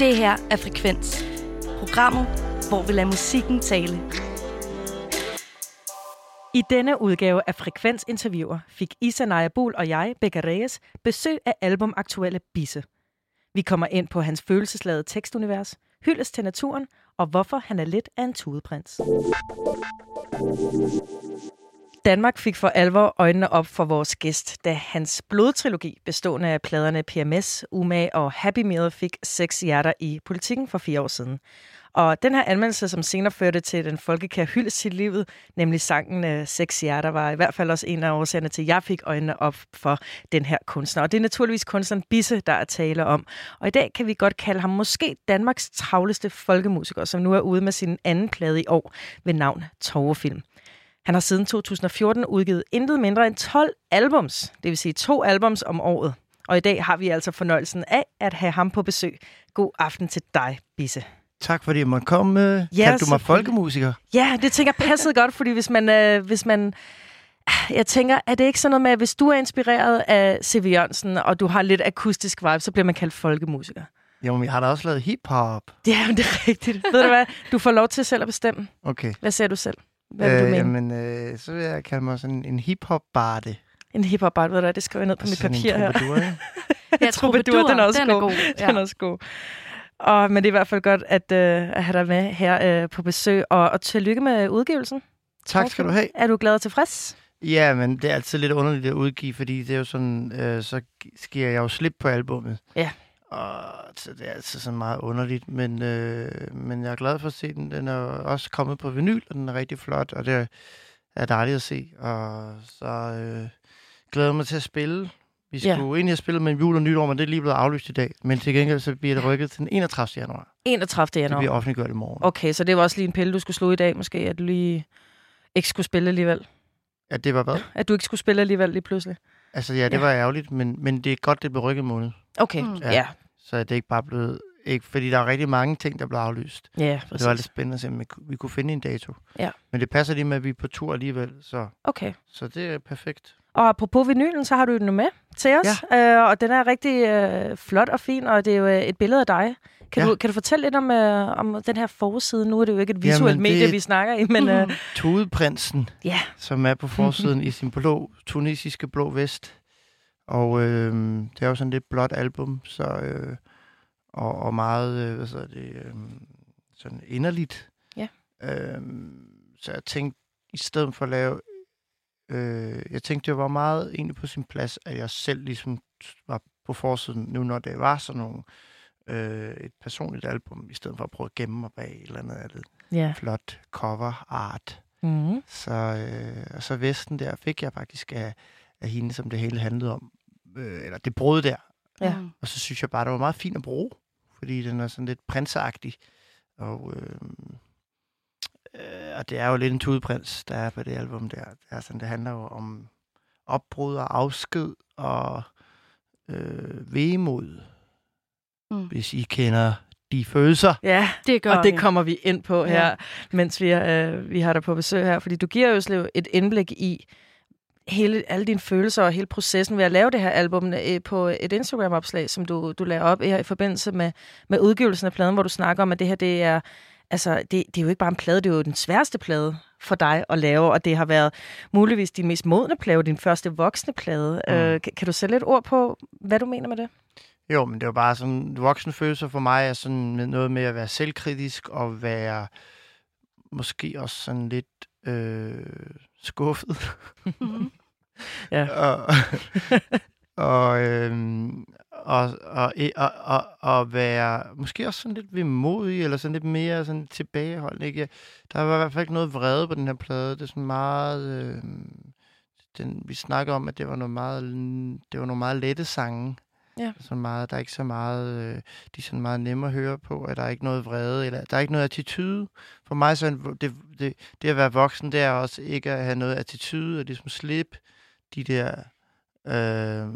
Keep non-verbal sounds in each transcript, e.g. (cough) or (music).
Det her er Frekvens. Programmet, hvor vi lader musikken tale. I denne udgave af Frekvens Interviewer fik Isa Najabul og jeg, Becca Reyes, besøg af albumaktuelle Bisse. Vi kommer ind på hans følelsesladede tekstunivers, hyldes til naturen og hvorfor han er lidt af en tudeprins. Danmark fik for alvor øjnene op for vores gæst, da hans blodtrilogi, bestående af pladerne PMS, Uma og Happy Meal, fik seks hjerter i politikken for fire år siden. Og den her anmeldelse, som senere førte til den folkekære hyldest til livet, nemlig sangen øh, Seks Hjerter, var i hvert fald også en af årsagerne til, at jeg fik øjnene op for den her kunstner. Og det er naturligvis kunstneren Bisse, der er tale om. Og i dag kan vi godt kalde ham måske Danmarks travleste folkemusiker, som nu er ude med sin anden plade i år ved navn Torvefilm. Han har siden 2014 udgivet intet mindre end 12 albums, det vil sige to albums om året. Og i dag har vi altså fornøjelsen af at have ham på besøg. God aften til dig, Bisse. Tak fordi jeg måtte komme. Ja, Kaldte du mig folkemusiker? Ja, det tænker jeg passede godt, fordi hvis man, øh, hvis man... Jeg tænker, er det ikke sådan noget med, at hvis du er inspireret af C.V. Jørgensen, og du har lidt akustisk vibe, så bliver man kaldt folkemusiker? Jo, men jeg har da også lavet hiphop. Ja, men det er rigtigt. Ved du hvad? Du får lov til selv at bestemme. Okay. Hvad ser du selv? Hvad vil du øh, mene? jamen, øh, så vil jeg kalde mig sådan en hiphop-barde. En hiphop bar, ved du hvad? Det skriver jeg ned på mit Sådan papir en her. (laughs) Ja, Troubadour, den er også den god. er god. Ja. Den er også god. Og, men det er i hvert fald godt at, øh, at have dig med her øh, på besøg. Og, og tillykke med udgivelsen. tak skal du have. Er du glad og tilfreds? Ja, men det er altid lidt underligt at udgive, fordi det er jo sådan, øh, så sker jeg jo slip på albummet. Ja. Og så det er altid sådan meget underligt, men, øh, men jeg er glad for at se den. Den er også kommet på vinyl, og den er rigtig flot, og det er dejligt at se. Og så øh, glæder jeg mig til at spille. Vi Ja. skulle egentlig have spillet med jul og nytår, men det er lige blevet aflyst i dag. Men til gengæld så bliver det rykket til den 31. januar. 31. Det januar. bliver offentliggjort i morgen. Okay, så det var også lige en pille, du skulle slå i dag måske, at du lige ikke skulle spille alligevel. Ja, det var hvad? At du ikke skulle spille alligevel lige pludselig. Altså ja, det Ja. var ærgerligt, men, men det er godt, det blev rykket måned. Okay, mm. Ja. ja. Så er det ikke bare blevet... Ikke, fordi der er rigtig mange ting, der blev aflyst. Ja, Og det var lidt præcis. spændende at se, om vi, kunne- finde en dato. Ja. Men det passer lige med, at vi er på tur alligevel, så, Okay. så det er perfekt. Og apropos vinylen, så har du den med til os. Ja. Øh, og den er rigtig øh, flot og fin, og det er jo øh, et billede af dig. Kan, Ja. du, kan du fortælle lidt om, øh, om den her forside? Nu er det jo ikke et visuelt Jamen, medie, vi snakker i, men (laughs) øh, Tudeprinsen, ja. som er på forsiden i sin blå, tunisiske blå vest. Og øh, det er jo sådan lidt blåt album, så, øh, og, og meget, øh, hvad så det, øh, sådan inderligt. Ja. Øh, så jeg tænkte, i stedet for at lave, øh, jeg tænkte, det var meget egentlig på sin plads, at jeg selv ligesom var på forsiden, nu når det var sådan nogle, øh, et personligt album, i stedet for at prøve at gemme mig bag et eller andet af det ja. flot cover art. Mm. Så, øh, og så vesten der fik jeg faktisk af, af hende, som det hele handlede om. Øh, eller det brud der. Ja. Mm. Og så synes jeg bare, det var meget fint at bruge. Fordi den er sådan lidt prinseagtig. Og, øh, øh, og det er jo lidt en tudprins, der er på det album der. Det, er sådan, det handler jo om opbrud og afsked og øh, vemod. Mm. Hvis I kender de følelser. Ja, Det gør og det vi. kommer vi ind på her, Ja. mens vi, er, øh, vi har dig på besøg her. Fordi du giver jo Slev, et indblik i hele, alle dine følelser og hele processen ved at lave det her album øh, på et Instagram-opslag, som du, du lader op her i forbindelse med, med udgivelsen af pladen, hvor du snakker om, at det her det er, altså, det, det er jo ikke bare en plade, det er jo den sværeste plade for dig at lave, og det har været muligvis din mest modne plade, din første voksne plade. Mm. Mm. Øh, kan, kan du sætte lidt ord på, hvad du mener med det? Jo, men det var bare sådan, voksne følelser for mig er sådan med noget med at være selvkritisk og være måske også sådan lidt øh, skuffet. Ja. (laughs) og, og, øhm, og, og, og, og, og være måske også sådan lidt vemodig, eller sådan lidt mere sådan tilbageholdende. Ikke? Der var i hvert fald ikke noget vrede på den her plade. Det er sådan meget... Øh, den, vi snakker om, at det var noget meget, det var nogle meget lette sange. Ja. Sådan meget, der er ikke så meget, øh, de er sådan meget nemme at høre på, at der er ikke noget vrede, eller der er ikke noget attitude. For mig så en- det, det, det at være voksen, det er også ikke at have noget attitude, og ligesom slippe de der, øh,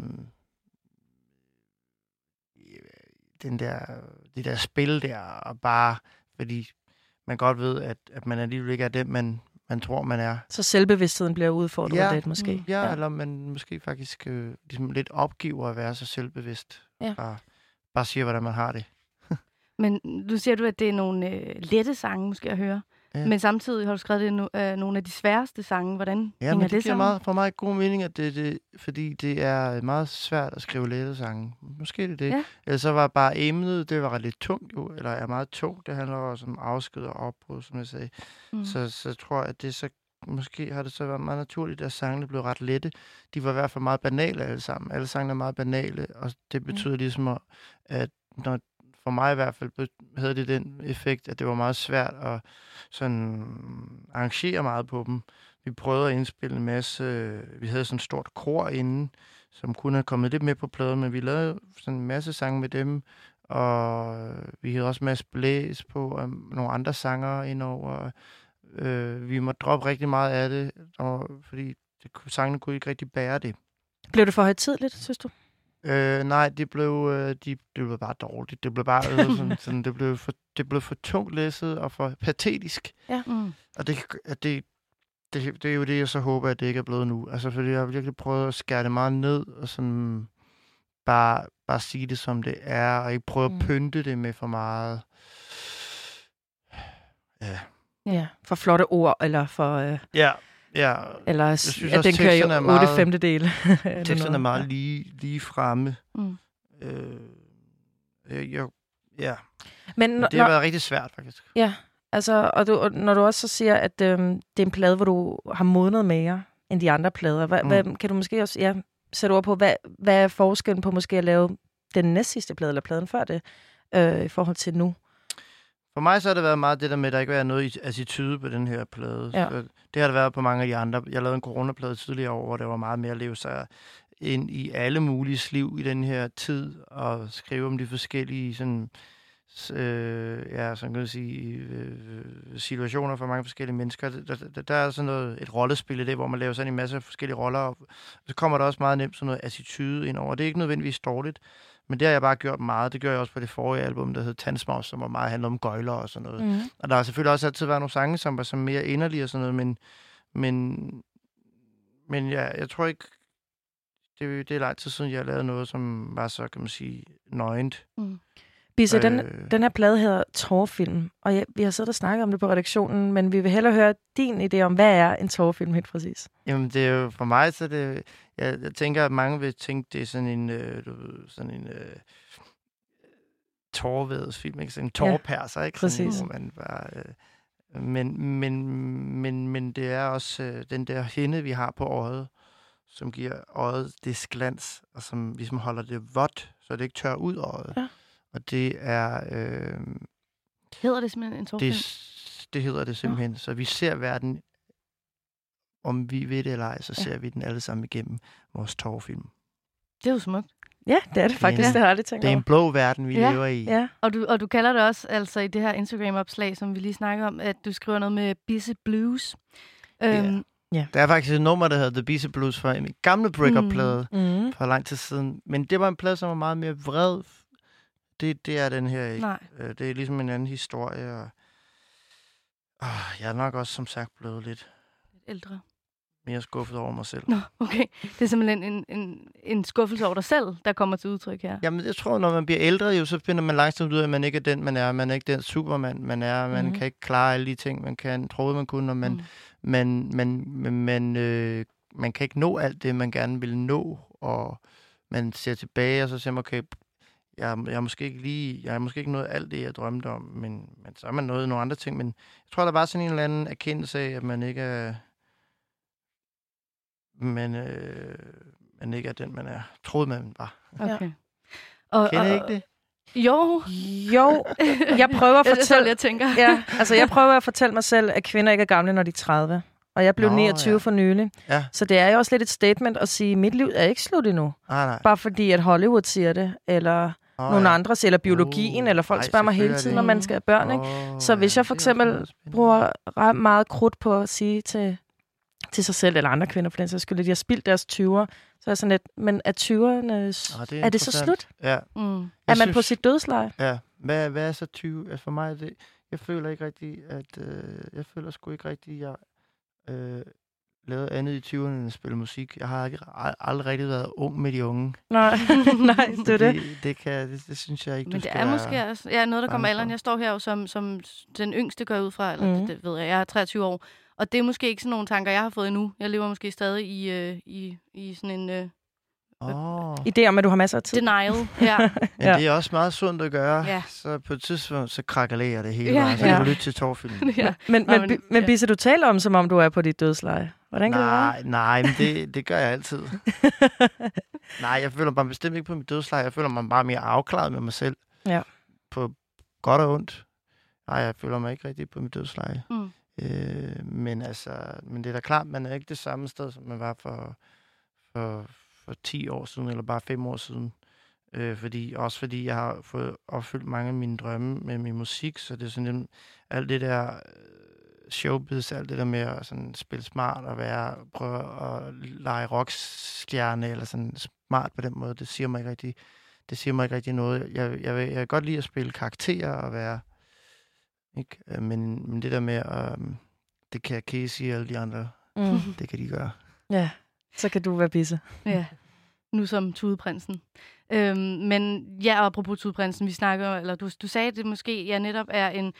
den der, det der spil der, og bare, fordi man godt ved, at, at man alligevel ikke er den, man, man tror, man er. Så selvbevidstheden bliver udfordret Ja. lidt måske. Ja, ja. eller man måske faktisk øh, ligesom lidt opgiver at være så selvbevidst. Ja. Bare, bare siger, hvordan man har det. (laughs) Men nu siger du, at det er nogle øh, lette sange, måske at høre. Ja. Men samtidig har du skrevet, det no, øh, nogle af de sværeste sange. Hvordan Ja, hænger men det, det giver meget, for mig god mening, at det, det, fordi det er meget svært at skrive lette sange. Måske det er det. Ja. Ellers så var bare emnet, det var lidt tungt jo, eller er meget tungt. Det handler også om afsked og opbrud, som jeg sagde. Mm. Så, så tror jeg, at det så måske har det så været meget naturligt, at sangene blev ret lette. De var i hvert fald meget banale alle sammen. Alle sangene er meget banale, og det betyder ligesom, at- at når, for mig i hvert fald havde det den effekt, at det var meget svært at sådan arrangere meget på dem. Vi prøvede at indspille en masse, øh, vi havde sådan et stort kor inden, som kunne have kommet lidt med på pladen, men vi lavede sådan en masse sange med dem, og vi havde også en masse blæs på, og nogle andre sanger indover. Øh, vi måtte droppe rigtig meget af det, og, fordi det, sangene kunne ikke rigtig bære det. Blev det for højtidligt, synes du? Øh, nej, det blev, øh, de, det blev bare dårligt. Det blev bare øh, sådan, (laughs) sådan, det, blev for, det blev for tungt læsset og for patetisk. Mm. Og det, at det, det, det er jo det, jeg så håber, at det ikke er blevet nu. Altså, fordi jeg har virkelig prøvet at skære det meget ned, og sådan bare, bare sige det, som det er, og ikke prøve Mm. at pynte det med for meget. Ja. Ja. For flotte ord, eller for... Øh, Ja, ja. eller synes synes at også, den kører i teksterne er 8 meget- femtedel. Teksterne er meget (laughs) lige, lige fremme. Mm. Øh, jeg, jeg, ja, Men Men når, det har været rigtig svært, faktisk. Ja, altså, og, du, og når du også så siger, at øhm, det er en plade, hvor du har modnet mere end de andre plader, hvad, Mm. mm. hvad, kan du måske også ja, sætte ord på, hvad, hvad er forskellen på måske at lave den næst sidste plade, eller pladen før det, øh, i forhold til nu? For mig så har det været meget det der med, at der ikke været noget attitude på den her plade. Ja. Så det har det været på mange af de andre. Jeg lavede en coronaplade tidligere år, hvor det var meget mere at leve sig ind i alle mulige liv i den her tid, og skrive om de forskellige sådan, øh, ja, sådan kan man sige, øh, situationer for mange forskellige mennesker. Der, der, der er sådan noget, et rollespil i det, hvor man laver sådan en masse forskellige roller, og så kommer der også meget nemt sådan noget attitude ind over. Det er ikke nødvendigvis dårligt, men det har jeg bare gjort meget. Det gør jeg også på det forrige album, der hed Tandsmaus, som var meget handlet om gøjler og sådan noget. Mm. Og der har selvfølgelig også altid været nogle sange, som var som mere inderlige og sådan noget, men, men, men ja, jeg tror ikke, det, det er lang tid siden, jeg har lavet noget, som var så, kan man sige, nøgent. Mm. Bisse, øh. den, den her plade hedder Tårfilm, og ja, vi har siddet og snakket om det på redaktionen, men vi vil hellere høre din idé om, hvad er en tårfilm helt præcis? Jamen, det er jo for mig, så det, jeg, jeg tænker, at mange vil tænke, det er sådan en, øh, du ved, sådan en øh, tårvædesfilm, ikke? Sådan en tårperser, ikke? Sådan, præcis. hvor man bare, øh, men, men, men, men det er også øh, den der hinde, vi har på øjet, som giver øjet det glans, og som ligesom holder det vådt, så det ikke tør ud øjet. Ja. Og det er, øh, Hedder det simpelthen en tårfilm? det, det hedder det simpelthen. Ja. Så vi ser verden, om vi ved det eller ej, så Ja. ser vi den alle sammen igennem vores tårfilm. Det er jo smukt. Ja, det er det faktisk. Ja. Det har jeg aldrig tænkt Det er over. en blå verden, vi Ja. lever i. Ja, Og du, og du kalder det også, altså i det her Instagram-opslag, som vi lige snakker om, at du skriver noget med Bisse Blues. Øhm, Der er faktisk et nummer, der hedder The Beast Blues fra en gamle breakup-plade mm. for lang tid siden. Men det var en plade, som var meget mere vred. Det, det er den her ikke. Nej. Øh, Det er ligesom en anden historie. Og... Oh, jeg er nok også, som sagt, blevet lidt Ældre. mere skuffet over mig selv. Nå, okay. Det er simpelthen en, en, en skuffelse over dig selv, der kommer til udtryk her. Jamen, jeg tror, når man bliver ældre, jo, så finder man langsomt ud af, at man ikke er den, man er. Man er ikke den supermand, man er. Man mm. kan ikke klare alle de ting, man kan troede, man kunne, og man, Mm. man, man, man, man, øh, man kan ikke nå alt det, man gerne vil nå, og man ser tilbage, og så siger man, okay, jeg, jeg, er måske ikke lige, jeg har måske ikke nået alt det, jeg drømte om, men, men så har man nået nogle andre ting. Men jeg tror, der var sådan en eller anden erkendelse af, at man ikke er, man, øh, man ikke er den, man er, troede man var. Okay. Og, Kender og, ikke det? Jo. Jo, jeg prøver at (laughs) Det er fortælle... jeg tænker. Ja, altså jeg prøver at fortælle mig selv, at kvinder ikke er gamle, når de er 30. Og jeg blev Nå, 29 ja. for nylig. Ja. Så det er jo også lidt et statement at sige, at mit liv er ikke slut endnu. Nej, nej. Bare fordi, at Hollywood siger det, eller Oh, nogle andre eller biologien, Uh, eller folk ej, spørger mig hele tiden, når man skal have børn. Ikke? Oh, Så hvis jeg for eksempel bruger ret meget krudt på at sige til, til sig selv, eller andre kvinder for den sags skyld, at de har spildt deres 20'er, så er jeg sådan lidt, men er 20'erne, Nå, er, det er det så slut? Ja. Mm. Jeg Er man på synes- sit dødsleje? Ja, hvad, hvad er så 20? Altså for mig er det, jeg føler ikke rigtig, at, øh, jeg føler sgu ikke rigtig, jeg øh, lavet andet i 20'erne end at spille musik. Jeg har aldrig rigtig været ung med de unge. Nej, (laughs) (laughs) nej, det er det. Det, det, kan, det, det synes jeg ikke, Men du det skal er måske også ja, noget, der kommer alderen. Jeg står her jo som, som den yngste går ud fra, eller mm. det, det ved jeg. Jeg er 23 år. Og det er måske ikke sådan nogle tanker, jeg har fået endnu. Jeg lever måske stadig i, øh, i, i sådan en øh, Åh. Idé om, at du har masser af tid. denial. (laughs) Ja. Men Ja. det er også meget sundt at gøre. Ja. Så på et tidspunkt, så krakalerer det hele. Ja. Ja, så Ja. kan du lytte til Torfilm. ja. Men, men, men- men ja. Bisse, du taler om, som om du er på dit dødsleje. Hvordan kan det være? Nej, nej, men det, det gør jeg altid. (laughs) nej, jeg føler mig bestemt ikke på mit dødsleje. Jeg føler mig bare mere afklaret med mig selv. Ja. På godt og ondt. Nej, jeg føler mig ikke rigtig på mit dødsleje. Mm. Øh, men altså, men det er da klart, man er ikke det samme sted, som man var for, for, for 10 år siden, eller bare 5 år siden. Øh, fordi, også fordi jeg har fået opfyldt mange af mine drømme med min musik, så det er sådan alt det der øh, showbiz, alt det der med at sådan spille smart og være, prøve at lege rockstjerne, eller sådan smart på den måde, det siger mig ikke rigtig, det siger mig ikke rigtig noget. Jeg, jeg, vil, jeg kan godt lide at spille karakterer og være, ikke? Øh, Men, men det der med, um, det kan Casey og alle de andre, Mm. (laughs) det kan de gøre. Ja, så kan du være Bisse. Ja, nu som Tudeprinsen. Øhm, men ja, og apropos Tudeprinsen, vi snakker, eller du, du sagde, at det måske ja, netop er en,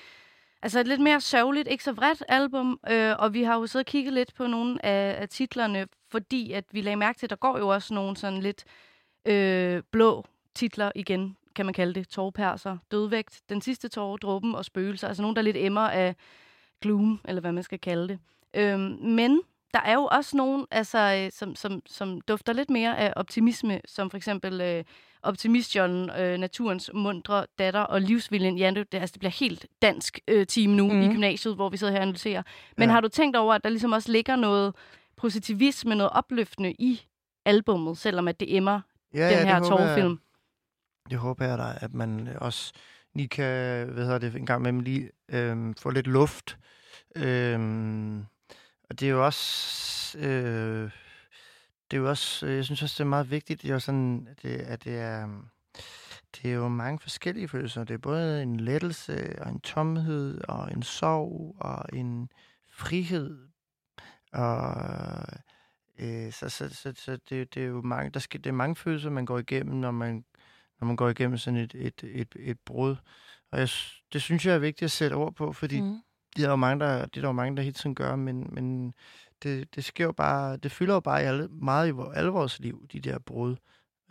altså et lidt mere sørgeligt, ikke så vredt album, øh, og vi har jo siddet og kigget lidt på nogle af, af titlerne, fordi at vi lagde mærke til, at der går jo også nogle sådan lidt øh, blå titler igen, kan man kalde det, tårperser, dødvægt, den sidste tårer, dråben og spøgelser, altså nogle, der lidt emmer af gloom, eller hvad man skal kalde det. Øh, men der er jo også nogen, altså, øh, som, som, som dufter lidt mere af optimisme, som for eksempel øh, Optimistjonen, øh, naturens mundre datter og livsviljen. Ja, det, altså, det bliver helt dansk øh, team nu mm. i Mhm. gymnasiet, hvor vi sidder her og analyserer. Men Ja. har du tænkt over, at der ligesom også ligger noget positivisme, noget opløftende i albummet, selvom at det emmer Ja, den det her tårfilm? Det håber jeg da, at man også lige kan, hvad hedder det, en gang med lige øhm, få lidt luft. Øhm, og det er jo også, øh, det er jo også, øh, jeg synes også, det er meget vigtigt, det er jo sådan, at det, at det er, det er jo mange forskellige følelser. Det er både en lettelse, og en tomhed, og en sorg, og en frihed. Og øh, så, så, så, så det, det er jo mange, der skal, det er mange følelser, man går igennem, når man når man går igennem sådan et, et, et, et brud. Og jeg, det synes jeg er vigtigt at sætte ord på, fordi mm. Det er der jo mange, der, det er der jo mange, der hele tiden gør, men, men det, det sker jo bare, det fylder jo bare i alle, meget i alle vores liv, de der brud.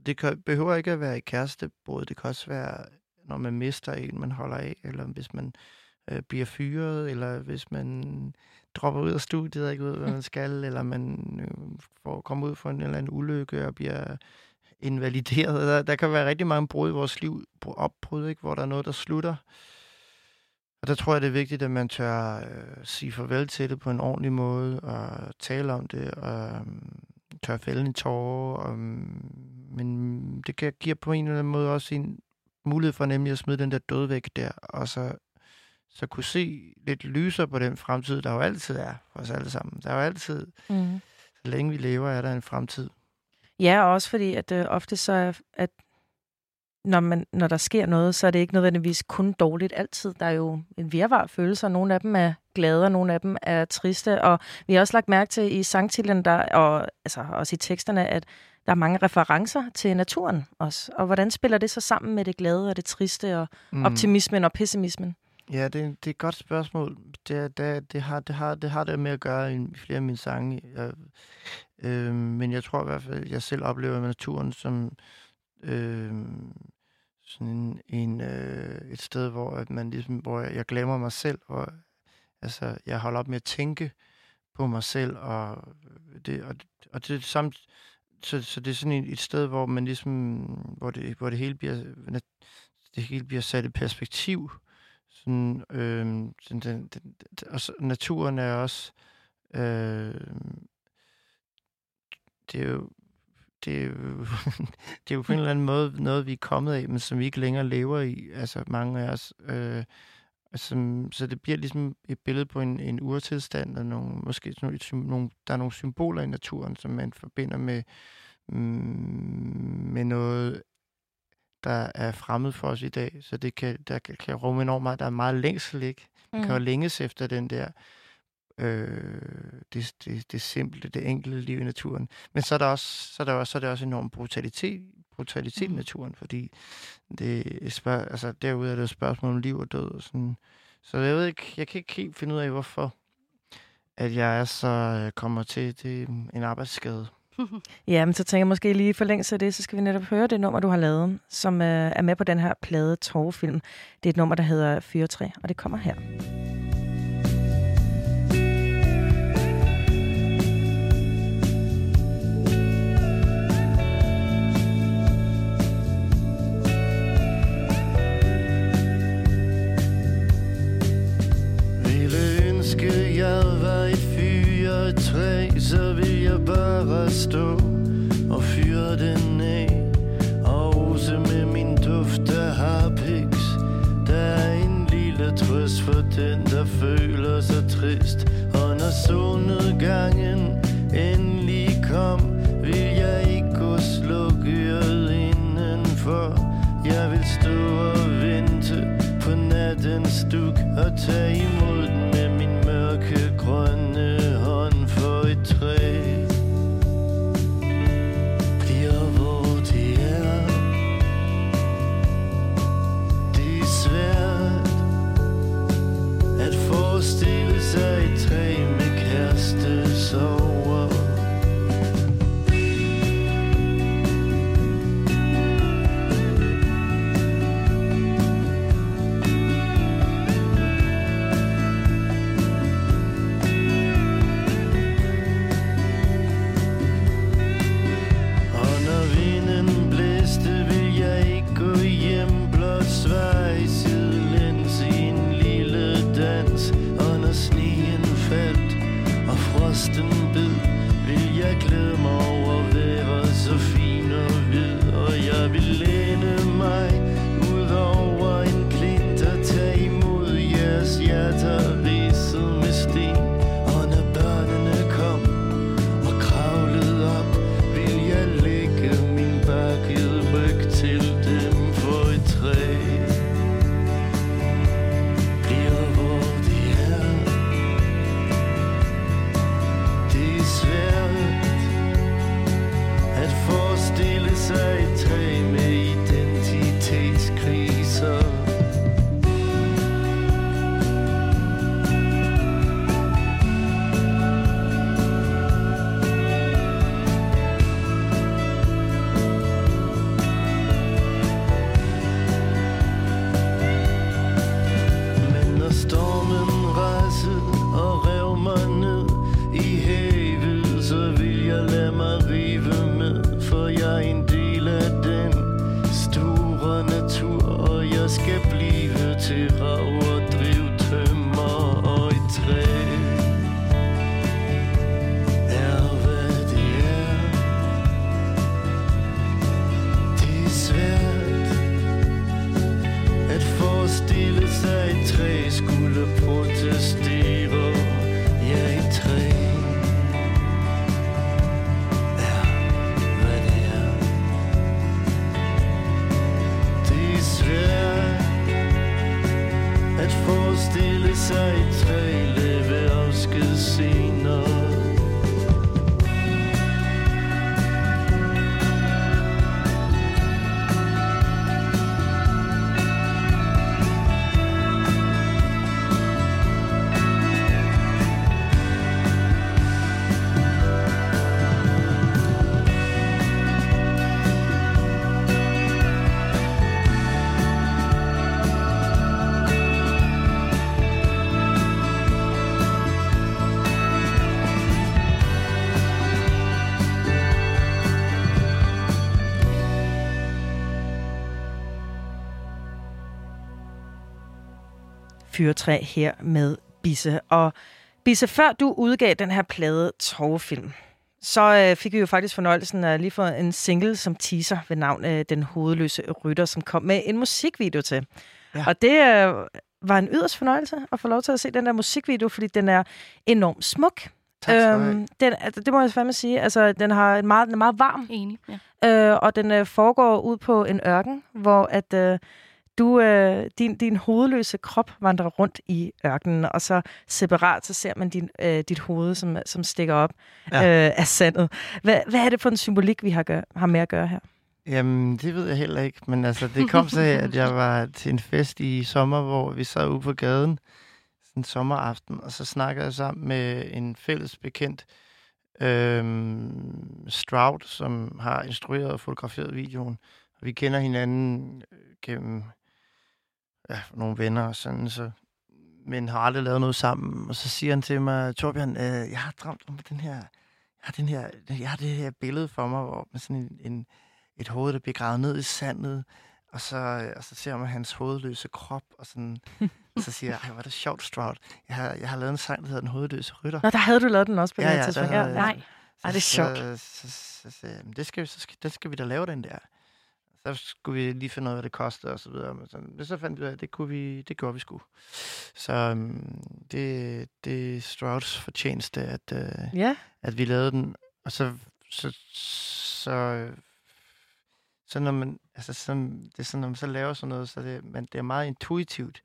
Det kan, behøver ikke at være i kærestebrud, det kan også være, når man mister en, man holder af, eller hvis man øh, bliver fyret, eller hvis man dropper ud af studiet og ikke ved, hvad man (laughs) skal, eller man øh, får kommer ud for en eller anden ulykke og bliver invalideret. Der, der kan være rigtig mange brud i vores liv, br- opbrud, ikke? hvor der er noget, der slutter. Og der tror jeg, det er vigtigt, at man tør øh, sige farvel til det på en ordentlig måde, og tale om det, og um, tør fælde en tårer. Um, men det kan give på en eller anden måde også en mulighed for nemlig at smide den der død væk der, og så, så kunne se lidt lysere på den fremtid, der jo altid er for os alle sammen. Der er jo altid, Mm. så længe vi lever, er der en fremtid. Ja, og også fordi, at øh, ofte så er, at når, man, når der sker noget, så er det ikke nødvendigvis kun dårligt altid. Der er jo en virvar af følelser. Nogle af dem er glade, og nogle af dem er triste. Og vi har også lagt mærke til i sangtitlen, der, og altså også i teksterne, at der er mange referencer til naturen også. Og hvordan spiller det så sammen med det glade og det triste, og mm. optimismen og pessimismen? Ja, det, er- det er et godt spørgsmål. Det, det, det, har, det, har, det har det med at gøre i flere af mine sange. Jeg, øh, men jeg tror i hvert fald, at jeg selv oplever naturen som øh, sådan en, en, øh, et sted, hvor, at man ligesom, hvor jeg, jeg glemmer mig selv. Hvor, altså, jeg holder op med at tænke på mig selv. Og det, og, og det samme, så, så det er sådan et, et sted, hvor man ligesom, hvor det, hvor det hele bliver, det hele bliver sat i perspektiv. Sådan, øh, den, den, den, og så, naturen er også, øh, det er jo, det er, jo, (laughs) det er jo på en eller anden måde noget, vi er kommet af, men som vi ikke længere lever i, altså mange af os. Øh, som, så det bliver ligesom et billede på en, en urtilstand, og nogle, måske nogle, nogle, der er nogle symboler i naturen, som man forbinder med, mm, med noget der er fremmed for os i dag. Så det kan, der kan, rumme enormt meget. Der er meget længsel, ikke? Man kan jo længes efter den der øh, det, det, det simple, det enkle liv i naturen. Men så er der også, så er der også, så er der også enorm brutalitet, brutalitet mm. i naturen, fordi det spørg, altså, derude er det et spørgsmål om liv og død. Og sådan. Så jeg ved ikke, jeg kan ikke helt finde ud af, hvorfor at jeg er så øh, kommer til det, en arbejdsskade. (laughs) Ja, men så tænker jeg måske lige i forlængelse af det, så skal vi netop høre det nummer, du har lavet, som øh, er med på den her plade Torvefilm. Det er et nummer, der hedder Fyretræ, og det kommer her. Stå og fyre den af. Og ose med min duft af harpiks. Der er en lille trøst for den, der føler sig trist. Og når solnedgangen endelig svært at forestille sig et træ skulle protestere. Fyrtræ her med Bisse. Og Bisse, før du udgav den her plade Torvefilm, så øh, fik vi jo faktisk fornøjelsen af lige få en single som teaser ved navn øh, Den Hovedløse Rytter, som kom med en musikvideo til. Ja. Og det øh, var en yderst fornøjelse at få lov til at se den der musikvideo, fordi den er enormt smuk. Tak have. den, altså, det må jeg fandme sige. Altså, den, har en meget, den er meget varm, Enig, ja. øh, og den øh, foregår ud på en ørken, hvor at, øh, Du, øh, din, din hovedløse krop vandrer rundt i ørkenen, og så separat, så ser man din, øh, dit hoved, som, som stikker op ja. øh, af sandet. Hvad, hvad er det for en symbolik, vi har, gør, har med at gøre her? Jamen, det ved jeg heller ikke, men altså, det kom så af, at jeg (laughs) var til en fest i sommer, hvor vi sad ude på gaden, sådan en sommeraften, og så snakkede jeg sammen med en fælles bekendt, øhm, Stroud, som har instrueret og fotograferet videoen. Og vi kender hinanden øh, gennem ja, nogle venner og sådan, så, men har aldrig lavet noget sammen. Og så siger han til mig, Torbjørn, øh, jeg har drømt om den her, jeg har, den her, jeg har det her billede for mig, hvor med sådan en, en et hoved, der bliver gravet ned i sandet, og så, og så ser man hans hovedløse krop, og sådan, og (laughs) så siger jeg, ej, hvor er det sjovt, Stroud. Jeg har, jeg har lavet en sang, der hedder Den hovedløse rytter. Nå, der havde du lavet den også på ja, det ja, tidspunkt. Ja, nej. Ej, det er sjovt. Så, så, så, så, det skal, så skal, den skal vi da lave, den der. Så skulle vi lige finde ud af, hvad det kostede og så videre. Men så, så fandt vi ud af, at det, kunne vi, det gjorde vi sgu. Så um, det, det er Strouds fortjeneste, at, uh, ja. at vi lavede den. Og så, så, så så når man, altså sådan, det er sådan, når man så laver sådan noget, så det, man, det er meget intuitivt.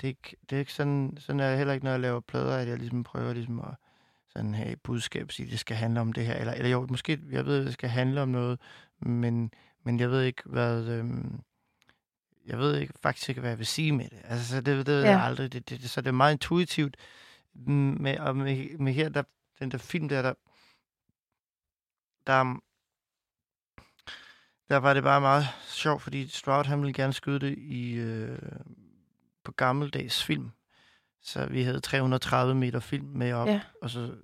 Det er, ikke, det er ikke sådan, sådan er det heller ikke, når jeg laver plader, at jeg ligesom prøver ligesom at sådan have et budskab, sige, det skal handle om det her. Eller, eller jo, måske, jeg ved, at det skal handle om noget, men, men jeg ved ikke, hvad... Øhm, jeg ved ikke faktisk ikke, hvad jeg vil sige med det. Altså, så det, det ved ja. jeg aldrig. Det, det, det, så det er meget intuitivt. Med, og med, med her, der, den der film der, der, der der var det bare meget sjovt, fordi Stroud han ville gerne skyde det i, øh, på gammeldags film. Så vi havde 330 meter film med op, ja. og så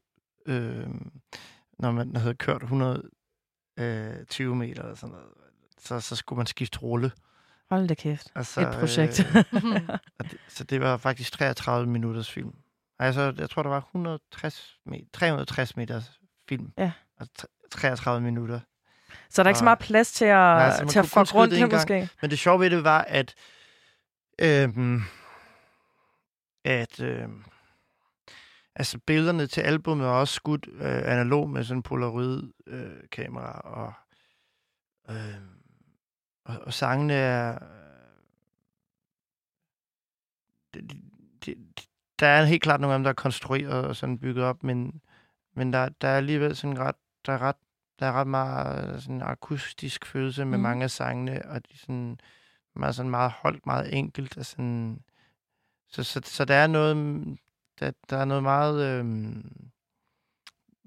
øh, når man havde kørt 120 øh, meter eller sådan noget, så, så skulle man skifte rulle. Hold da kæft. Altså, Et projekt. (laughs) Øh, det, så det var faktisk 33 minutters film. Altså, jeg tror, der var 160 meter, 360 meters film. Ja. Og 33 minutter. Så der er ikke så meget plads til at, Nej, til at få rundt det måske. Men det sjove ved det var, at, øhm, at øhm, altså billederne til albumet er også skudt øh, analog med sådan en polaroid-kamera, øh, og, øh, og, og sangene er... Øh, de, de, der er helt klart nogle af dem, der er konstrueret og sådan bygget op, men, men der, der er alligevel sådan ret, der er ret der er ret meget sådan akustisk følelse med mm. mange af sangene, og de sådan, meget, sådan meget holdt, meget enkelt. Og sådan, så, så, så der er noget, der, der er noget meget, øhm,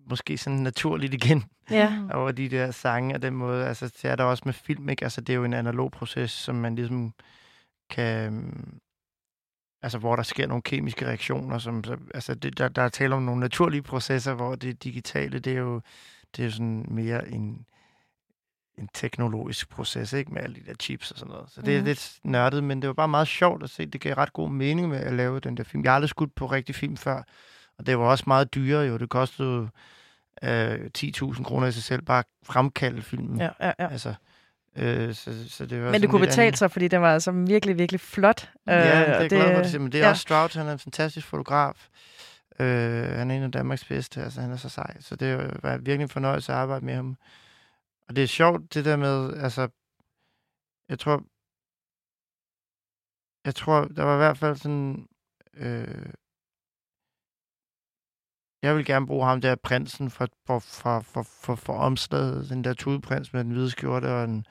måske sådan naturligt igen, ja. over de der sange og den måde. Altså, det er der også med film, ikke? Altså, det er jo en analog proces, som man ligesom kan... Øhm, altså, hvor der sker nogle kemiske reaktioner, som, altså, det, der, der er tale om nogle naturlige processer, hvor det digitale, det er jo det er sådan mere en, en teknologisk proces, ikke? Med alle de der chips og sådan noget. Så det mm. er lidt nørdet, men det var bare meget sjovt at se. Det gav ret god mening med at lave den der film. Jeg har aldrig skudt på rigtig film før, og det var også meget dyrere jo. Det kostede øh, 10.000 kroner i sig selv bare at fremkalde filmen. Ja, ja, ja. Altså, øh, så, så det var men det kunne betale anden... sig, fordi den var altså virkelig, virkelig flot. Ja, øh, det er det, glad for, det, men det er ja. også Stroud, han er en fantastisk fotograf. Øh, han er en af Danmarks bedste, altså han er så sej. Så det var virkelig en fornøjelse at arbejde med ham. Og det er sjovt, det der med, altså, jeg tror, jeg tror, der var i hvert fald sådan, øh, jeg vil gerne bruge ham der prinsen for, for, for, for, for, for omslaget, den der tudeprins med den hvide skjorte og den,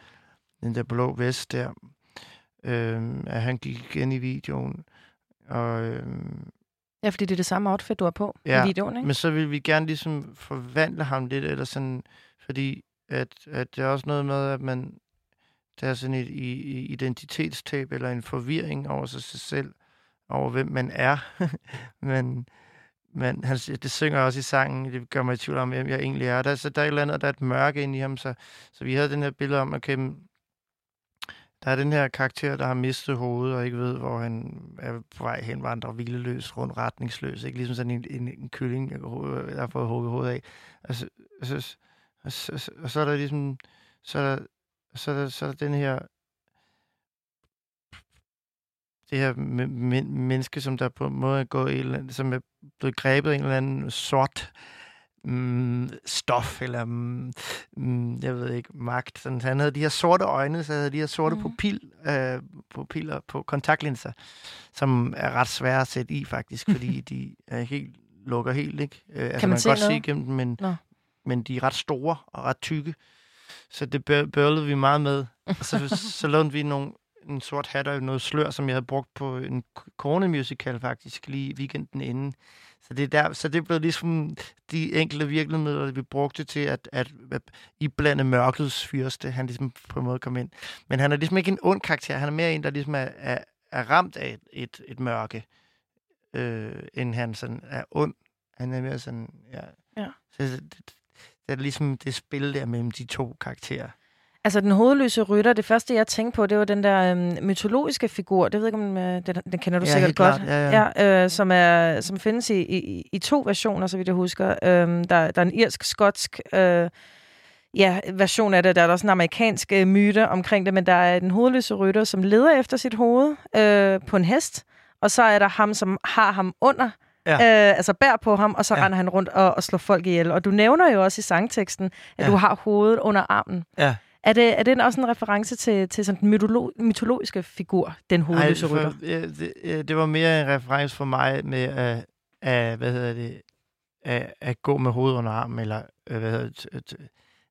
den der blå vest der. Øh, at han gik igen i videoen. Og, øh, Ja, fordi det er det samme outfit, du har på ja, i videoen, ikke? men så vil vi gerne ligesom forvandle ham lidt, eller sådan, fordi at, at det er også noget med, at man, der er sådan et i, identitetstab, eller en forvirring over sig selv, over hvem man er. (laughs) men, men han, det synger også i sangen, det gør mig i tvivl om, hvem jeg egentlig er. Der, så der er et eller andet, der er et mørke inde i ham, så, så vi havde den her billede om, okay, der er den her karakter, der har mistet hovedet og ikke ved, hvor han er på vej hen, vandrer hvileløs, rundt retningsløs. Ikke? Ligesom sådan en, en, en kylling, der har fået hugget hovedet af. Altså, så, og, så, og så er der ligesom, så er der, så er der, så er der den her, det her menneske, som der på en måde er gået, eller anden, som er blevet grebet af en eller anden sort mm, stof, eller mm, mm, jeg ved ikke, magt. Sådan, han havde de her sorte øjne, så havde de her sorte mm. pupil, øh, pupiller på kontaktlinser, som er ret svære at sætte i faktisk, fordi (laughs) de er helt, lukker helt, ikke? Øh, altså, kan man, man se kan godt noget? se igennem dem, men, Nå. men de er ret store og ret tykke. Så det bør- bøvlede vi meget med. Og så, så lånte vi nogle, en sort hat og noget slør, som jeg havde brugt på en corona-musical faktisk, lige weekenden inden. Så det, er der, så det blev ligesom de enkelte virkemidler, vi brugte til at, at, at iblande mørkets fyrste, han ligesom på en måde kom ind. Men han er ligesom ikke en ond karakter, han er mere en, der ligesom er, er, er ramt af et, et, et mørke, øh, end han sådan er ond. Han er mere sådan, ja. Ja. Så det, det, det er ligesom det spil der mellem de to karakterer. Altså, den hovedløse rytter, det første, jeg tænkte på, det var den der øhm, mytologiske figur. Det ved jeg ikke, om øh, den, den kender du Ja, sikkert godt. klart. Ja, ja. ja øh, som, er, som findes i, i, i to versioner, så vidt jeg husker. Øhm, der, der er en irsk-skotsk øh, ja, version af det. Der er også en amerikansk øh, myte omkring det, men der er den hovedløse rytter, som leder efter sit hoved øh, på en hest, og så er der ham, som har ham under, Ja. øh, altså bær på ham, og så Ja. render han rundt og, og slår folk ihjel. Og du nævner jo også i sangteksten, at Ja. du har hovedet under armen. Ja. Er det, er det også en reference til, til sådan den mytolo- mytologiske figur, den hovedløse rytter? ja, det, det var mere en reference for mig med at, at hvad hedder det, at, at gå med hovedet under armen, eller øh, hvad hedder det, at,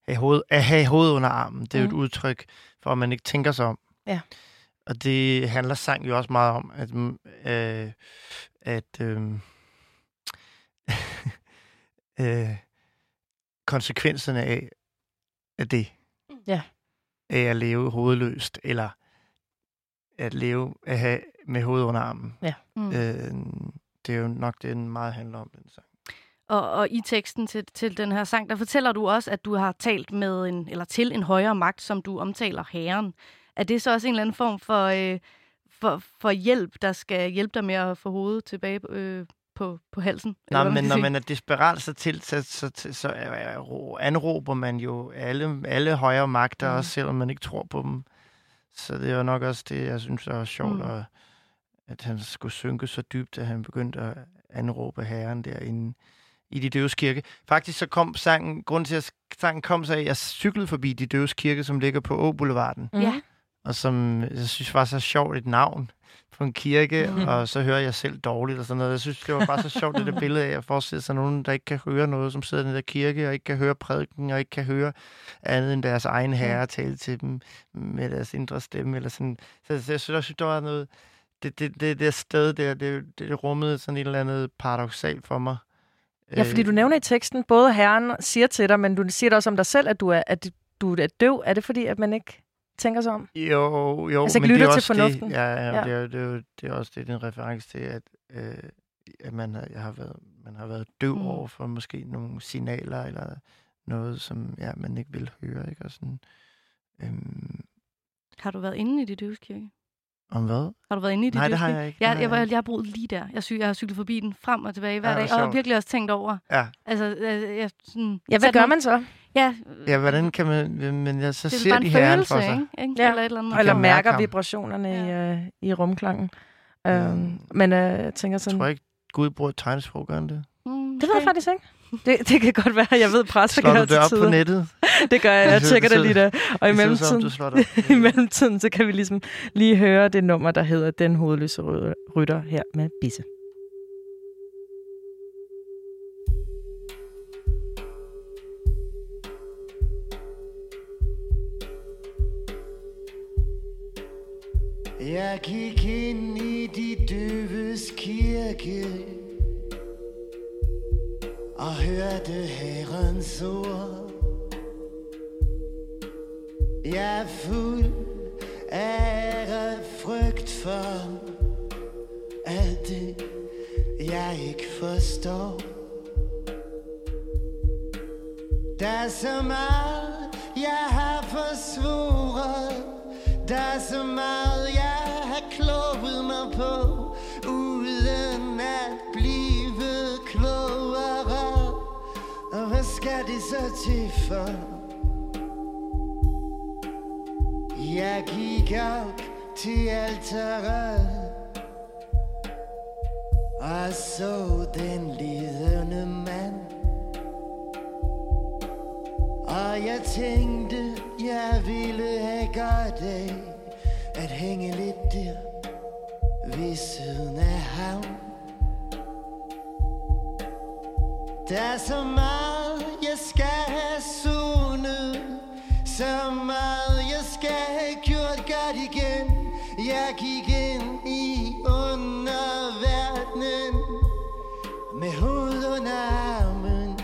have hoved, at have hovedet under armen. Det er jo Mhm. et udtryk for, at man ikke tænker sig om. Ja. Og det handler sang jo også meget om, at, mm, øh, at øh, (laughs) øh, konsekvenserne af, af det. Ja. Af at leve hovedløst, eller at leve at have med hovedet under armen. Mm. Øh, det er jo nok det, den meget handler om, den sang. Og, og i teksten til, til den her sang, der fortæller du også, at du har talt med en, eller til en højere magt, som du omtaler herren. Er det så også en eller anden form for, øh, for, for hjælp, der skal hjælpe dig med at få hovedet tilbage øh, på, på halsen? Hvad men når sige? man er desperat, så, til, så, så, så, så er- ro- anråber man jo alle, alle højere magter, mm. også selvom man ikke tror på dem. Så det er nok også det, jeg synes er sjovt, Mm. mm. at han skulle synke så dybt, at han begyndte at anråbe herren derinde i de døves kirke. Faktisk så kom sangen, grund til at sangen kom så af, at jeg cyklede forbi de døves kirke, som ligger på Åboulevarden. Mm. Ja. og som jeg synes var så sjovt et navn på en kirke, mm. (laughs) og så hører jeg selv dårligt og sådan noget. Jeg synes, det var bare så sjovt, det der billede af at forestille sig nogen, der ikke kan høre noget, som sidder i den der kirke, og ikke kan høre prædiken, og ikke kan høre andet end deres egen herre tale til dem med deres indre stemme. Eller sådan. Så, så jeg synes også, der var noget... Det, det, det, det sted der, det, det, det rummede sådan et eller andet paradoxalt for mig. Ja, fordi du nævner i teksten, både herren siger til dig, men du siger det også om dig selv, at du er, at du er døv. Er det fordi, at man ikke tænker sig om? Jo, jo, Altså, ikke men det er lytter til også fornuften. Det, ja, ja, Ja. Det, er, det, er, det er også det, er en reference til, at, øh, at man, har, jeg har været, man har været døv Mm. over for måske nogle signaler, eller noget, som ja, man ikke vil høre. Ikke? Og sådan, øhm, Har du været inde i de døves kirke? om hvad? Har du været inde i de Nej, det har jeg ikke. Jeg, jeg jeg, ikke. jeg har boet lige der. Jeg, sy, jeg har cyklet forbi den frem og tilbage hver Ja, dag, og jeg har sjovt. virkelig også tænkt over. Ja. Altså, øh, jeg, sådan, Ja, hvad gør man så? Ja, ja, hvordan kan man... Men jeg, så det er ser bare de en herren følelse, for sig. ikke? Ja. Eller et eller andet. Eller mærker mærke ham. vibrationerne Ja. i, øh, i rumklangen? Øhm, men øh, jeg tænker Jeg sådan... tror ikke, Gud bruger et tegnesprog, gør det? Mm, Det ved jeg faktisk ikke. Det, det kan godt være, jeg ved præster gør det op til på tider. nettet? (laughs) Det gør jeg, jeg tjekker det lige der. Og i mellemtiden, (laughs) i mellemtiden, så kan vi ligesom lige høre det nummer, der hedder Den hovedløse rytter her med Bisse. Jeg gik ind i de døves kirke og hørte herrens ord. Jeg er fuld af frygt for alt det, jeg ikke forstår. Der er så meget, jeg har forsvoret. Der er så meget, jeg har kloget mig på Uden at blive klogere Og hvad skal det så til for? Jeg gik op til alteret Og så den lidende mand Og jeg tænkte, jeg ville have godt af at hænge lidt der ved siden af havn. Der er så meget, jeg skal have sunet Så meget, jeg skal have gjort godt igen. Jeg gik ind i underverdenen Med hoved under armen.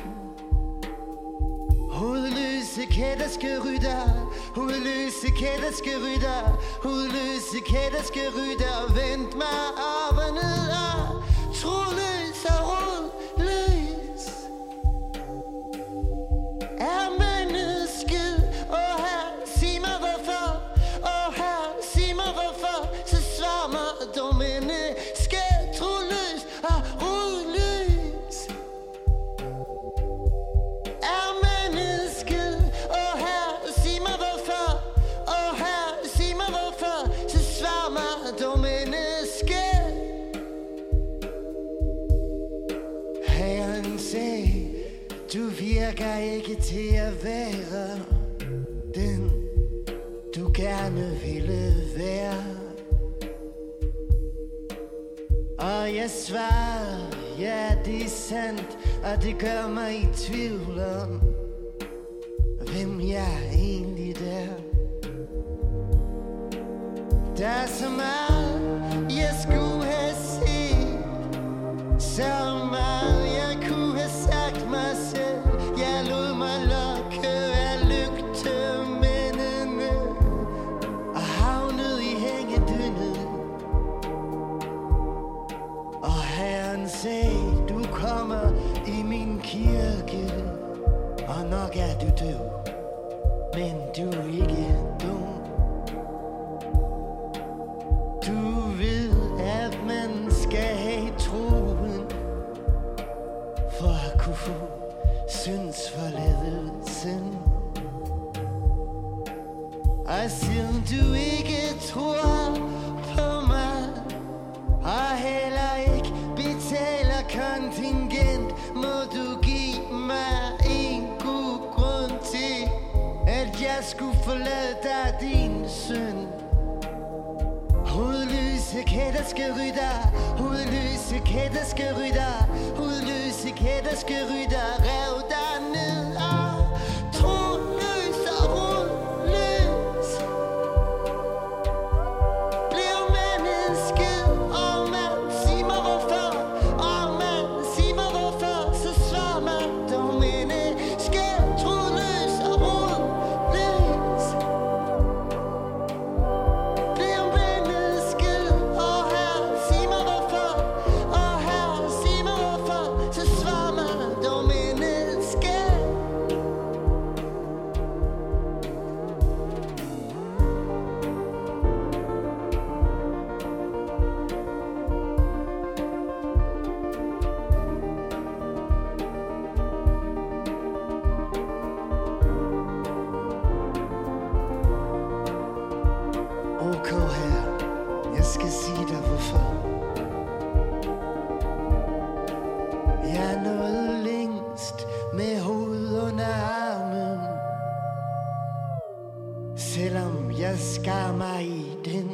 Hovedløse kætterske rytter Hudløse kætterske rytter. Hudløse kætterske rytter. Vent mig op og ned og sandt, og det gør mig i tvivl Herzen. Assim du ikke tror på mig Og heller ikke betaler kontingent Må du give mig en god grund til At jeg skulle forlade dig din søn Hovedløse kætterske rytter Hovedløse kætterske rytter Hovedløse kætterske rytter Rev selvom jeg skar mig i den.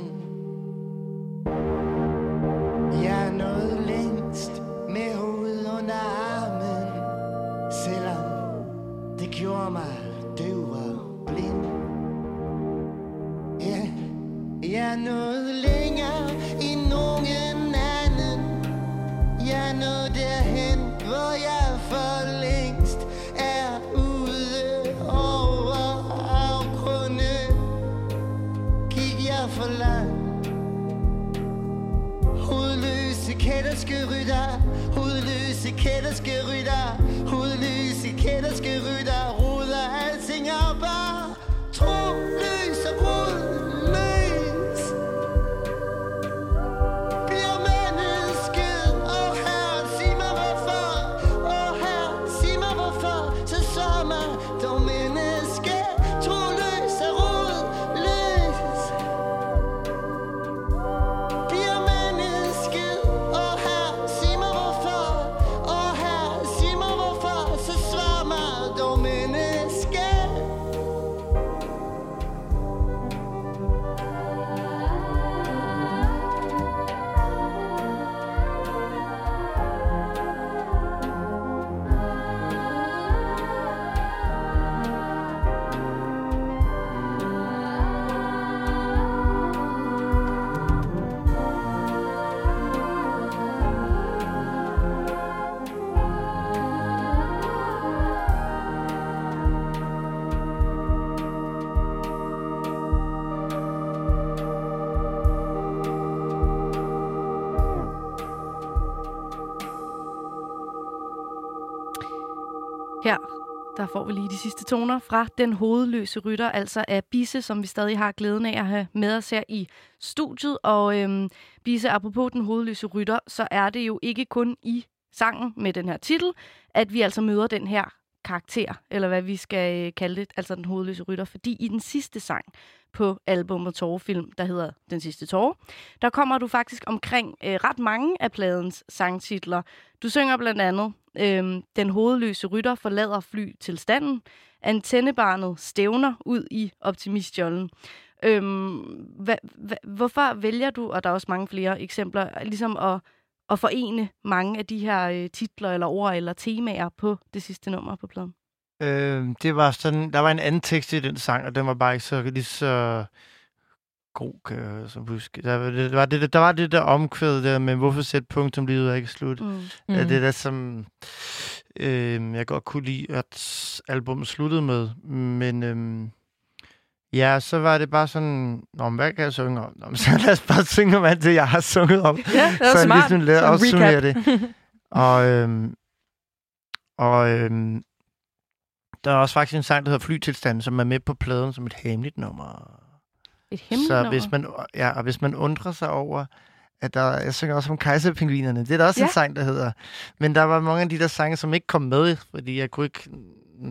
Jeg nåede længst med hovedet under armen, selvom det gjorde mig døv og blind. Ja, jeg nåede Der får vi lige de sidste toner fra Den Hovedløse Rytter, altså af Bisse, som vi stadig har glæden af at have med os her i studiet. Og øhm, Bisse, apropos Den Hovedløse Rytter, så er det jo ikke kun i sangen med den her titel, at vi altså møder den her karakter, eller hvad vi skal øh, kalde det, altså den hovedløse rytter, fordi i den sidste sang på albumet Tårefilm, der hedder Den sidste tårer, der kommer du faktisk omkring øh, ret mange af pladens sangtitler. Du synger blandt andet øh, Den hovedløse rytter forlader fly til standen, Antennebarnet stævner ud i optimistjollen. Øhm, hva, hva, hvorfor vælger du, og der er også mange flere eksempler, ligesom at at forene mange af de her øh, titler eller ord eller temaer på det sidste nummer på pladen? Øh, det var sådan, der var en anden tekst i den sang, og den var bare ikke så lige så god, kan jeg så huske. Der var det, der var det, der, var det der omkvæd der med, hvorfor sætte punktum livet er ikke slut. Mm. Ja, det der, som øh, jeg godt kunne lide, at albumet sluttede med. Men øh, Ja, så var det bare sådan, Nå, hvad kan jeg synge om? Nå, så (laughs) lad os bare synge om alt det, jeg har sunget om. Ja, det var så smart. Ligesom lidt opsummere det. (laughs) og øhm, og øhm, der er også faktisk en sang, der hedder Flytilstand, som er med på pladen som et hemmeligt nummer. Et hemmeligt så nummer? hvis man, ja, og hvis man undrer sig over, at der, jeg synger også om kejserpingvinerne, det er der også ja. en sang, der hedder. Men der var mange af de der sange, som ikke kom med, fordi jeg kunne ikke,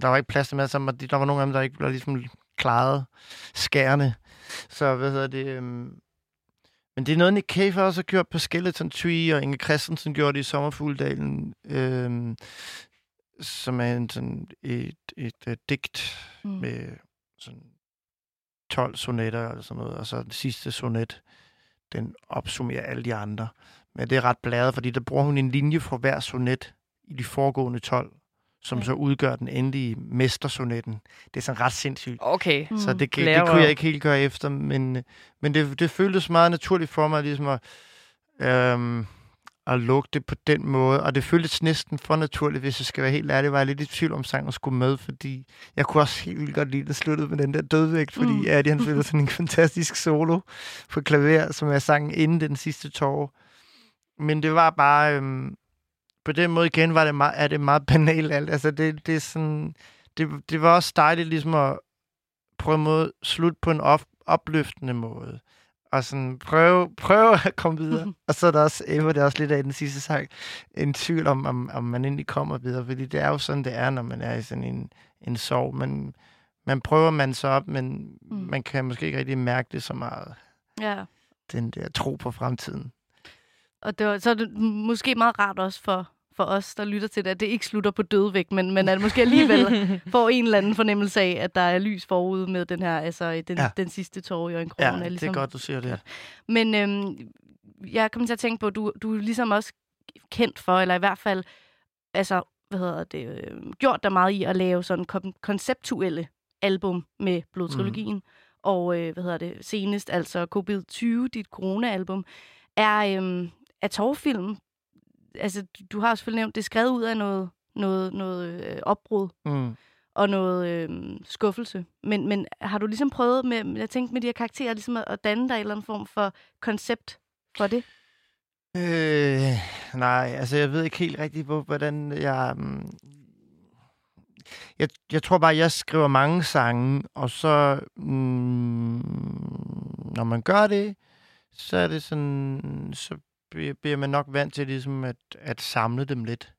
der var ikke plads til med, så der var nogle af dem, der ikke blev ligesom klaret skærende. Så hvad hedder det? Øhm, men det er noget, Nick Cave også har gjort på Skeleton Tree, og Inge Christensen gjorde det i Sommerfugledalen, øhm, som er en, sådan et, et, et digt mm. med sådan 12 sonetter eller sådan noget, og så den sidste sonet, den opsummerer alle de andre. Men det er ret bladet, fordi der bruger hun en linje for hver sonet i de foregående 12 som ja. så udgør den endelige mestersonetten. Det er sådan ret sindssygt. Okay. Så det, det, det kunne jeg ikke helt gøre efter, men, men det, det føltes meget naturligt for mig, ligesom at, øhm, at lukke det på den måde. Og det føltes næsten for naturligt, hvis jeg skal være helt ærlig. Var jeg lidt i tvivl om sangen skulle med, fordi jeg kunne også helt vildt godt lide, at sluttede med den der dødvægt, fordi mm. Adi, han spiller sådan en (laughs) fantastisk solo på klaver, som er sangen inden den sidste tår. Men det var bare... Øhm, på den måde igen var det meget, er det meget banalt alt. Altså det, det er sådan, det, det var også dejligt ligesom at prøve måde slutte på en op, opløftende måde. Og sådan prøve, prøve at komme videre. (laughs) og så er der også, Emma, det er også lidt af den sidste sang, en tvivl om, om, om man endelig kommer videre. Fordi det er jo sådan, det er, når man er i sådan en, en sorg. Men man prøver man så op, men mm. man kan måske ikke rigtig mærke det så meget. Ja. Den der tro på fremtiden. Og det var, så er det måske meget rart også for, for os, der lytter til det, at det ikke slutter på dødvægt, men, men at måske alligevel (laughs) får en eller anden fornemmelse af, at der er lys forude med den her, altså den, ja. den sidste tår i øjenkrogen. Ja, er ligesom, det er godt, du siger det. Men øhm, jeg kommer til at tænke på, at du, du er ligesom også kendt for, eller i hvert fald, altså, hvad hedder det, øh, gjort dig meget i at lave sådan kon- konceptuelle album med blodtrilogien. Mm. Og øh, hvad hedder det, senest, altså COVID-20, dit corona-album, er, øhm, er tårfilm altså, du har selvfølgelig nævnt, det er skrevet ud af noget, noget, noget øh, opbrud mm. og noget øh, skuffelse. Men, men har du ligesom prøvet med, jeg tænkte med de her karakterer, ligesom at, at danne dig en eller anden form for koncept for det? Øh, nej, altså jeg ved ikke helt rigtigt, hvordan jeg... Um, jeg, jeg tror bare, jeg skriver mange sange, og så mm, når man gør det, så er det sådan, så bliver man nok vant til ligesom at, at samle dem lidt.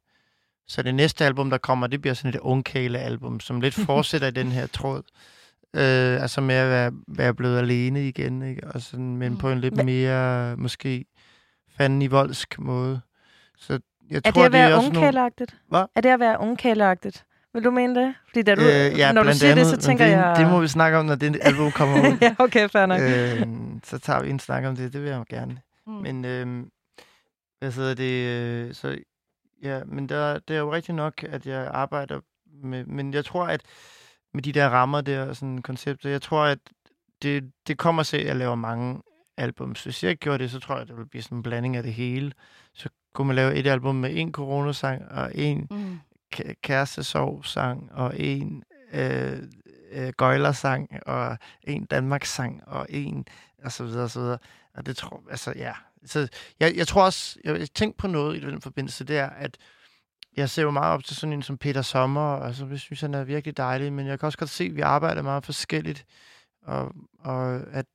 Så det næste album, der kommer, det bliver sådan et ungkale-album, som lidt (laughs) fortsætter i den her tråd. Øh, altså med at være, være blevet alene igen, ikke? Og sådan, men mm. på en lidt mere, måske, fanden i voldsk måde. Så jeg er tror, det at være ungkaleagtigt? Hvad? Er det at være ungkaleagtigt? Vil du mene det? Fordi da du, øh, ja, når du siger andet, det, så tænker det, jeg... Det må vi snakke om, når det album kommer (laughs) ud. ja, okay, fair nok. Øh, så tager vi en snak om det, det vil jeg gerne. Mm. Men øh, hvad hedder det? Øh, så ja, men der, det er jo rigtigt nok, at jeg arbejder med, men jeg tror, at med de der rammer der, sådan koncepter, jeg tror, at det, det kommer til, at jeg laver mange albums. Hvis jeg ikke gjorde det, så tror jeg, det ville blive sådan en blanding af det hele. Så kunne man lave et album med en coronasang, og en mm. kærestesov-sang, og en øh, øh, gøjlersang, og en Danmarks-sang, og en, og så videre, og så videre. Og det tror altså ja, så jeg, jeg tror også, jeg, jeg tænkte på noget i den forbindelse, det er, at jeg ser jo meget op til sådan en som Peter Sommer, og altså jeg synes, han er virkelig dejlig, men jeg kan også godt se, at vi arbejder meget forskelligt, og, og at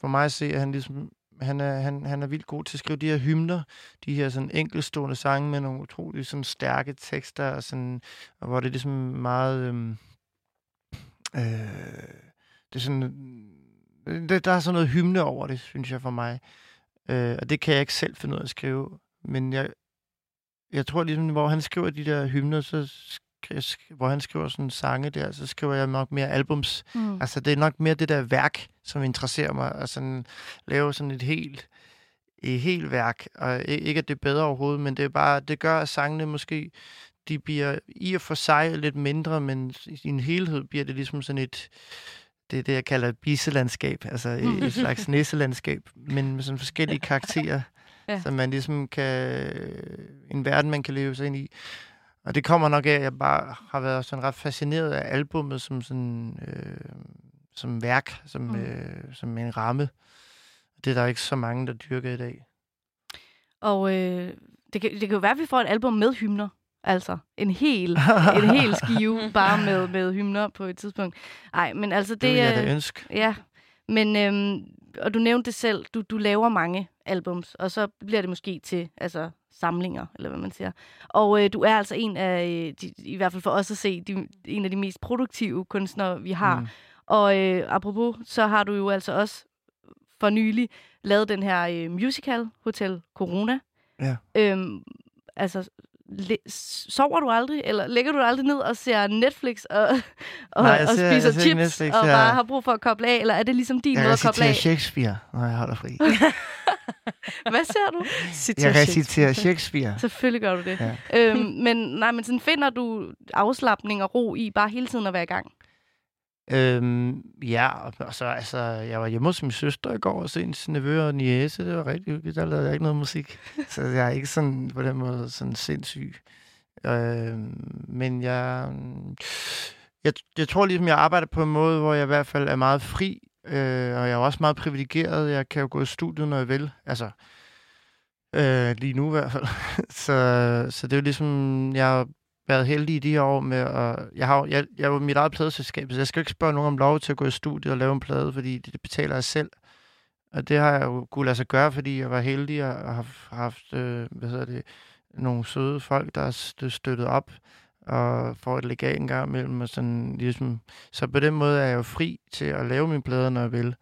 for mig at se, at han ligesom han er, han, han er vildt god til at skrive de her hymner, de her sådan enkelstående sange med nogle utrolig sådan stærke tekster, og, sådan, og hvor det er ligesom meget... Øhm, øh, det er sådan... Det, der er sådan noget hymne over det, synes jeg for mig. Øh, og det kan jeg ikke selv finde ud af at skrive. Men jeg, jeg tror ligesom, hvor han skriver de der hymner, så hvor han skriver sådan sange der, så skriver jeg nok mere albums. Mm. Altså, det er nok mere det der værk, som interesserer mig. at sådan, lave sådan et helt, et helt værk. Og ikke, at det er bedre overhovedet, men det er bare, det gør, at sangene måske, de bliver i og for sig lidt mindre, men i sin helhed bliver det ligesom sådan et, det er det, jeg kalder et biselandskab, altså et, et slags nisselandskab, men med sådan forskellige (laughs) karakterer, Ja. som man ligesom kan, en verden, man kan leve sig ind i. Og det kommer nok af, at jeg bare har været sådan ret fascineret af albummet som sådan, øh, som værk, som, Mm. mm. øh, som en ramme. Det er der ikke så mange, der dyrker i dag. Og øh, det, kan, det kan jo være, at vi får et album med hymner. Altså, en hel, en hel skive, (laughs) bare med, med hymner på et tidspunkt. Nej, men altså det... Det jeg da ønske. Ja, men øhm, og du nævnte det selv, du, du laver mange albums, og så bliver det måske til altså, samlinger, eller hvad man siger. Og øh, du er altså en af, øh, de, i hvert fald for os at se, de, en af de mest produktive kunstnere, vi har. Mm. Og øh, apropos, så har du jo altså også for nylig lavet den her øh, musical, Hotel Corona. Ja. Øhm, altså, sover du aldrig, eller ligger du aldrig ned og ser Netflix og, (laughs) og, Nej, jeg og ser- jeg spiser ser chips Netflix, og jeg- bare har brug for at koble af, eller er det ligesom din Jeg måde at koble af? Shakespeare, når jeg holder fri. (laughs) Hvad ser du? Jeg reciterer Shakespeare. Selvfølgelig gør du det. Ja. Øhm, men nej, men sådan finder du afslappning og ro i bare hele tiden at være i gang. Øhm, ja, og så altså, jeg var hjemme hos min søster i går og se en nevø og niece. Det var rigtig hyggeligt. Der lavede jeg ikke noget musik. (laughs) så jeg er ikke sådan på den måde sådan sindssyg. Øhm, men jeg, jeg, jeg tror ligesom, jeg arbejder på en måde, hvor jeg i hvert fald er meget fri. Øh, og jeg er også meget privilegeret. Jeg kan jo gå i studiet, når jeg vil. Altså, øh, lige nu i hvert fald. (laughs) så, så det er jo ligesom, jeg været heldig i de her år med at... Jeg har jeg, jeg er jo mit eget pladeselskab, så jeg skal jo ikke spørge nogen om lov til at gå i studiet og lave en plade, fordi det, betaler jeg selv. Og det har jeg jo kunne lade sig gøre, fordi jeg var heldig og har haft, øh, hvad hedder det, nogle søde folk, der har støttet op og får et legat en gang imellem. Og sådan, ligesom, så på den måde er jeg jo fri til at lave mine plader, når jeg vil.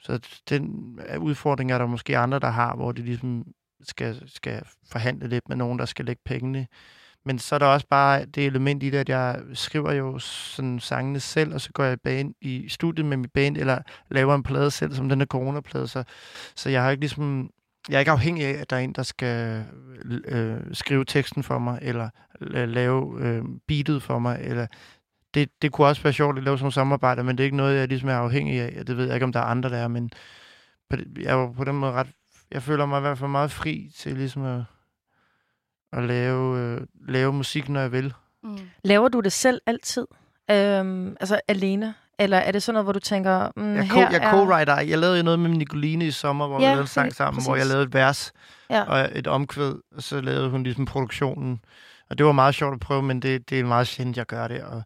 Så den udfordring er der måske andre, der har, hvor de ligesom skal, skal forhandle lidt med nogen, der skal lægge pengene. Men så er der også bare det element i det, at jeg skriver jo sådan sangene selv, og så går jeg band, i studiet med mit band, eller laver en plade selv, som den her coronaplade. Så, så jeg har ikke ligesom... Jeg er ikke afhængig af, at der er en, der skal øh, skrive teksten for mig, eller øh, lave øh, beatet for mig, eller det, det kunne også være sjovt at lave sådan nogle samarbejder, men det er ikke noget, jeg ligesom er afhængig af. Det ved jeg ikke, om der er andre, der er, men på jeg var på den måde ret... Jeg føler mig i hvert fald meget fri til ligesom at, at lave, øh, lave musik, når jeg vil. Mm. Laver du det selv altid? Øhm, altså alene? Eller er det sådan noget, hvor du tænker, mm, Jeg, her co- jeg er... co-writer. Jeg lavede jo noget med Nicoline i sommer, hvor Ja, vi lavede en sang sammen, hvor jeg præcis. lavede et vers Ja. og et omkvæd, og så lavede hun ligesom produktionen. Og det var meget sjovt at prøve, men det, det er meget sjældent, jeg gør det, og,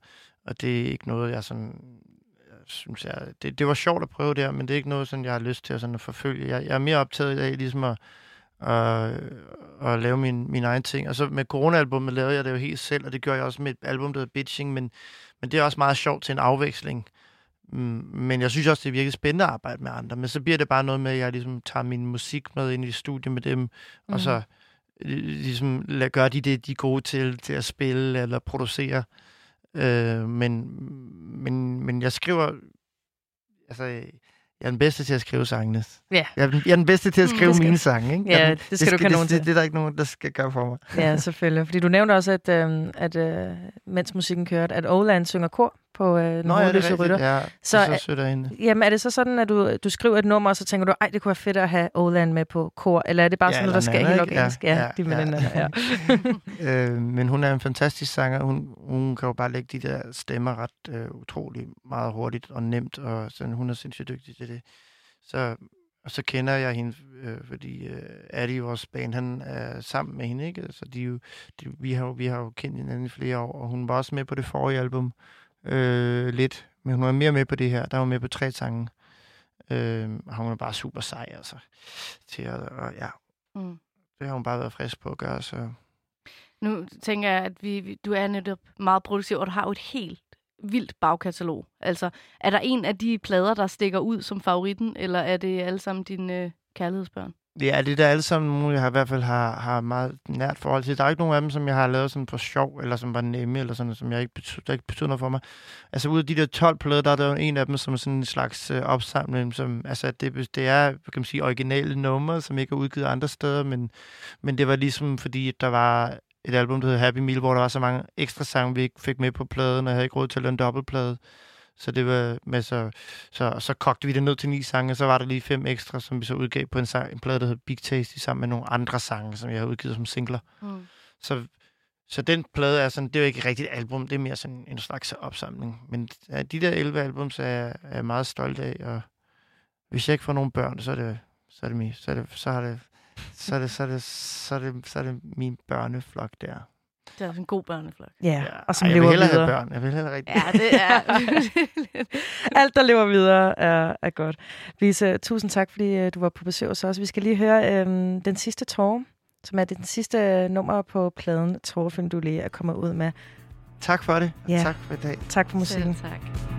og det er ikke noget, jeg sådan jeg synes jeg, det, det var sjovt at prøve det her, men det er ikke noget, sådan, jeg har lyst til at, sådan, at forfølge. Jeg, jeg er mere optaget af ligesom at, at, at lave min, min egen ting. Og så med corona-albummet lavede jeg det jo helt selv, og det gør jeg også med et album, der hedder Bitching, men, men det er også meget sjovt til en afveksling. Mm, Men jeg synes også, det er virkelig spændende at arbejde med andre. Men så bliver det bare noget med, at jeg ligesom tager min musik med ind i studiet med dem, mm. og så øh, ligesom lad, gør de det, de er gode til, til at spille eller producere. Øh, men, men, men jeg skriver... Altså, jeg er den bedste til at skrive sangene. Ja. Jeg er, den- jeg er den bedste til at Mm, skrive det skal- mine sange, ikke? Ja, den- det skal du skal, kanon det, til. det, det, er der ikke nogen, der skal gøre for mig. Ja, selvfølgelig. Fordi du nævnte også, at, øh, at øh, mens musikken kørte, at Oland synger kor på øh, Nå, ja, det er Rytter. Ja, Så så, det er- så sødt af hende. Jamen, er det så sådan, at du, du skriver et nummer, og så tænker du, ej, det kunne være fedt at have Oland med på kor? Eller er det bare Ja, sådan noget, der sker helt organisk? Ja, Ja, ja, de ja. Nana, ja. (laughs) øh, men hun er en fantastisk sanger. Hun, hun kan jo bare lægge de der stemmer ret øh, utrolig meget hurtigt og nemt, og sådan, hun er sindssygt dygtig til det. Så og så kender jeg hende, øh, fordi øh, Adi vores band, han er sammen med hende, ikke? Så de, de, vi, har, vi har jo kendt hinanden i flere år, og hun var også med på det forrige album øh, lidt, men hun var mere med på det her. Der var med på tre sange. Øh, og hun er bare super sej, altså. Til at, og, ja, Mm. det har hun bare været frisk på at gøre, så... Nu tænker jeg, at vi, vi, du er netop meget produktiv, og du har jo et helt vildt bagkatalog. Altså, er der en af de plader, der stikker ud som favoritten, eller er det alle sammen dine øh, kærlighedsbørn? Ja, det er der alle sammen nogle, jeg har, i hvert fald har, har meget nært forhold til. Der er ikke nogen af dem, som jeg har lavet sådan for sjov, eller som var nemme, eller sådan, som jeg ikke betyder, der ikke betyder noget for mig. Altså ud af de der 12 plader, der er der jo en af dem, som er sådan en slags øh, opsamling, som, altså det, det er, kan man sige, originale numre, som ikke er udgivet andre steder, men, men det var ligesom fordi, at der var et album, der hed Happy Meal, hvor der var så mange ekstra sange, vi ikke fik med på pladen, og jeg havde ikke råd til at lave en dobbeltplade. Så det var med så, så, så kogte vi det ned til ni sange, og så var der lige fem ekstra, som vi så udgav på en, sang, en plade, der hed Big Tasty, sammen med nogle andre sange, som jeg har udgivet som singler. Mm. Så, så den plade er sådan, det er jo ikke et rigtigt album, det er mere sådan en slags opsamling. Men ja, de der 11 albums er, jeg- er jeg meget stolt af, og hvis jeg ikke får nogen børn, så er det, så er det, mi- så er det, så har det, så er det, så er det, så er det, så er det min børneflok der. Det er også en god børneflok. Ja, og som Ej, jeg vil lever hellere videre. have børn. Jeg vil hellere rigtig. Ja, det er... (laughs) Alt, der lever videre, er, er godt. Lise, tusind tak, fordi øh, du var på besøg hos os. Vi skal lige høre øh, den sidste tårer, som er den sidste øh, nummer på pladen Tårerfilm, du lige er kommet ud med. Tak for det. Ja. Tak for i dag. Tak for musikken. Selv tak.